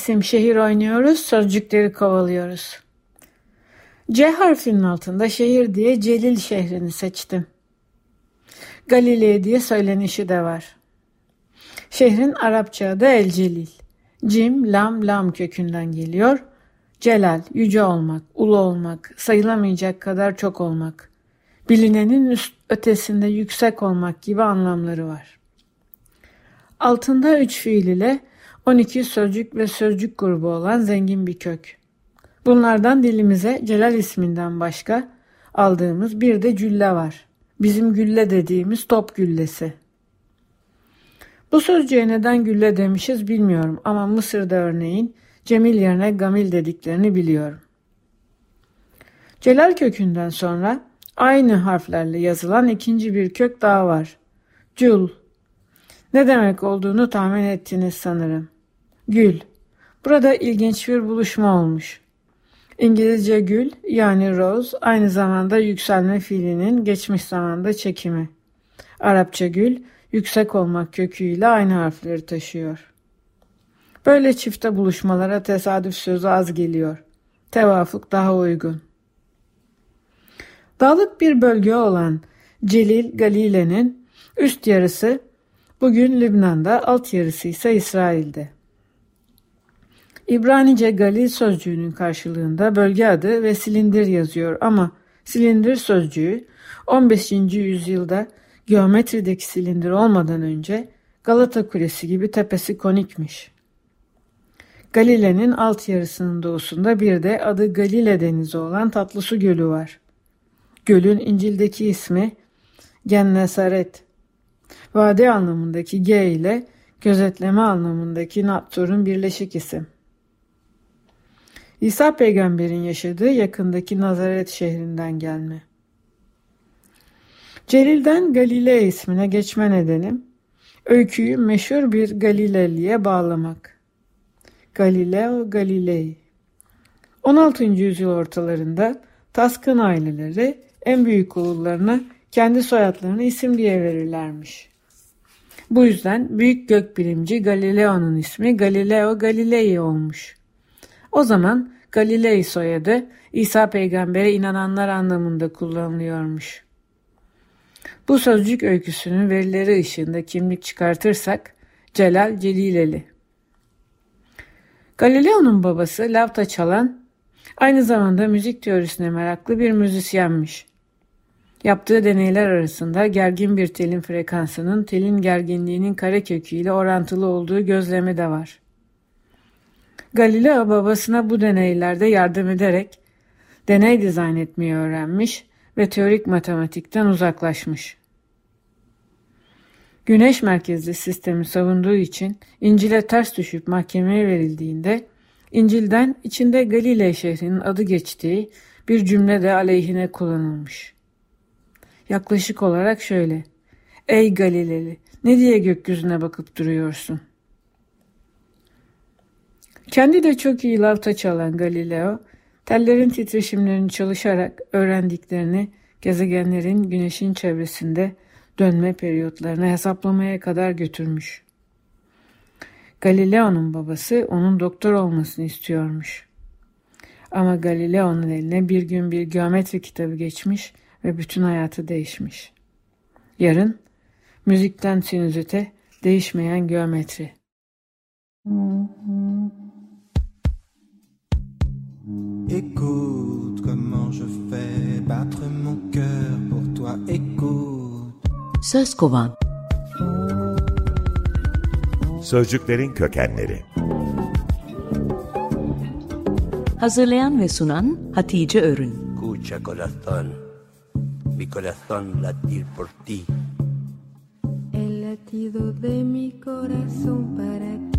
İsim şehir oynuyoruz, sözcükleri kovalıyoruz. C harfinin altında şehir diye Celil şehrini seçtim. Galilei diye söylenişi de var. Şehrin Arapça adı El Celil. Cim, lam, lam kökünden geliyor. Celal, yüce olmak, ulu olmak, sayılamayacak kadar çok olmak. Bilinenin üst ötesinde yüksek olmak gibi anlamları var. Altında üç fiil ile 12 sözcük ve sözcük grubu olan zengin bir kök. Bunlardan dilimize Celal isminden başka aldığımız bir de cülle var. Bizim gülle dediğimiz top güllesi. Bu sözcüğe neden gülle demişiz bilmiyorum ama Mısır'da örneğin Cemil yerine Gamil dediklerini biliyorum. Celal kökünden sonra aynı harflerle yazılan ikinci bir kök daha var. Cül. Ne demek olduğunu tahmin ettiniz sanırım. Gül. Burada ilginç bir buluşma olmuş. İngilizce gül yani rose aynı zamanda yükselme fiilinin geçmiş zamanda çekimi. Arapça gül yüksek olmak köküyle aynı harfleri taşıyor. Böyle çifte buluşmalara tesadüf sözü az geliyor. Tevafuk daha uygun. Dağlık bir bölge olan Celil Galile'nin üst yarısı bugün Lübnan'da, alt yarısı ise İsrail'de. İbranice Galil sözcüğünün karşılığında bölge adı ve silindir yazıyor ama silindir sözcüğü 15. yüzyılda geometrideki silindir olmadan önce Galata Kulesi gibi tepesi konikmiş. Galile'nin alt yarısının doğusunda bir de adı Galile Denizi olan Tatlısu Gölü var. Gölün İncil'deki ismi Gennesaret. Vadi anlamındaki G ile gözetleme anlamındaki Nattur'un birleşik isim. İsa peygamberin yaşadığı yakındaki Nazaret şehrinden gelme. Celil'den Galilea ismine geçme nedenim, öyküyü meşhur bir Galileli'ye bağlamak. Galileo Galilei 16. yüzyıl ortalarında Taskın aileleri en büyük oğullarına kendi soyadlarını isim diye verirlermiş. Bu yüzden büyük gökbilimci Galileo'nun ismi Galileo Galilei olmuş. O zaman Galilei soyadı İsa peygambere inananlar anlamında kullanılıyormuş. Bu sözcük öyküsünün verileri ışığında kimlik çıkartırsak Celal Celileli. Galileo'nun babası lavta çalan, aynı zamanda müzik teorisine meraklı bir müzisyenmiş. Yaptığı deneyler arasında gergin bir telin frekansının telin gerginliğinin karekökü ile orantılı olduğu gözlemi de var. Galileo babasına bu deneylerde yardım ederek deney dizayn etmeyi öğrenmiş ve teorik matematikten uzaklaşmış. Güneş merkezli sistemi savunduğu için İncil'e ters düşüp mahkemeye verildiğinde İncil'den içinde Galile şehrinin adı geçtiği bir cümle de aleyhine kullanılmış. Yaklaşık olarak şöyle. Ey Galileli ne diye gökyüzüne bakıp duruyorsun? Kendi de çok iyi lavta çalan Galileo, tellerin titreşimlerini çalışarak öğrendiklerini gezegenlerin güneşin çevresinde dönme periyotlarını hesaplamaya kadar götürmüş. Galileo'nun babası onun doktor olmasını istiyormuş. Ama Galileo'nun eline bir gün bir geometri kitabı geçmiş ve bütün hayatı değişmiş. Yarın müzikten sinüzite değişmeyen geometri. Écoute comment je fais battre mon cœur pour toi, écoute. Söz kovan Sözcüklerin kökenleri Hazırlayan ve sunan Hatice Örün Escucha corazón, mi corazón latir por ti. El latido de mi corazón para ti.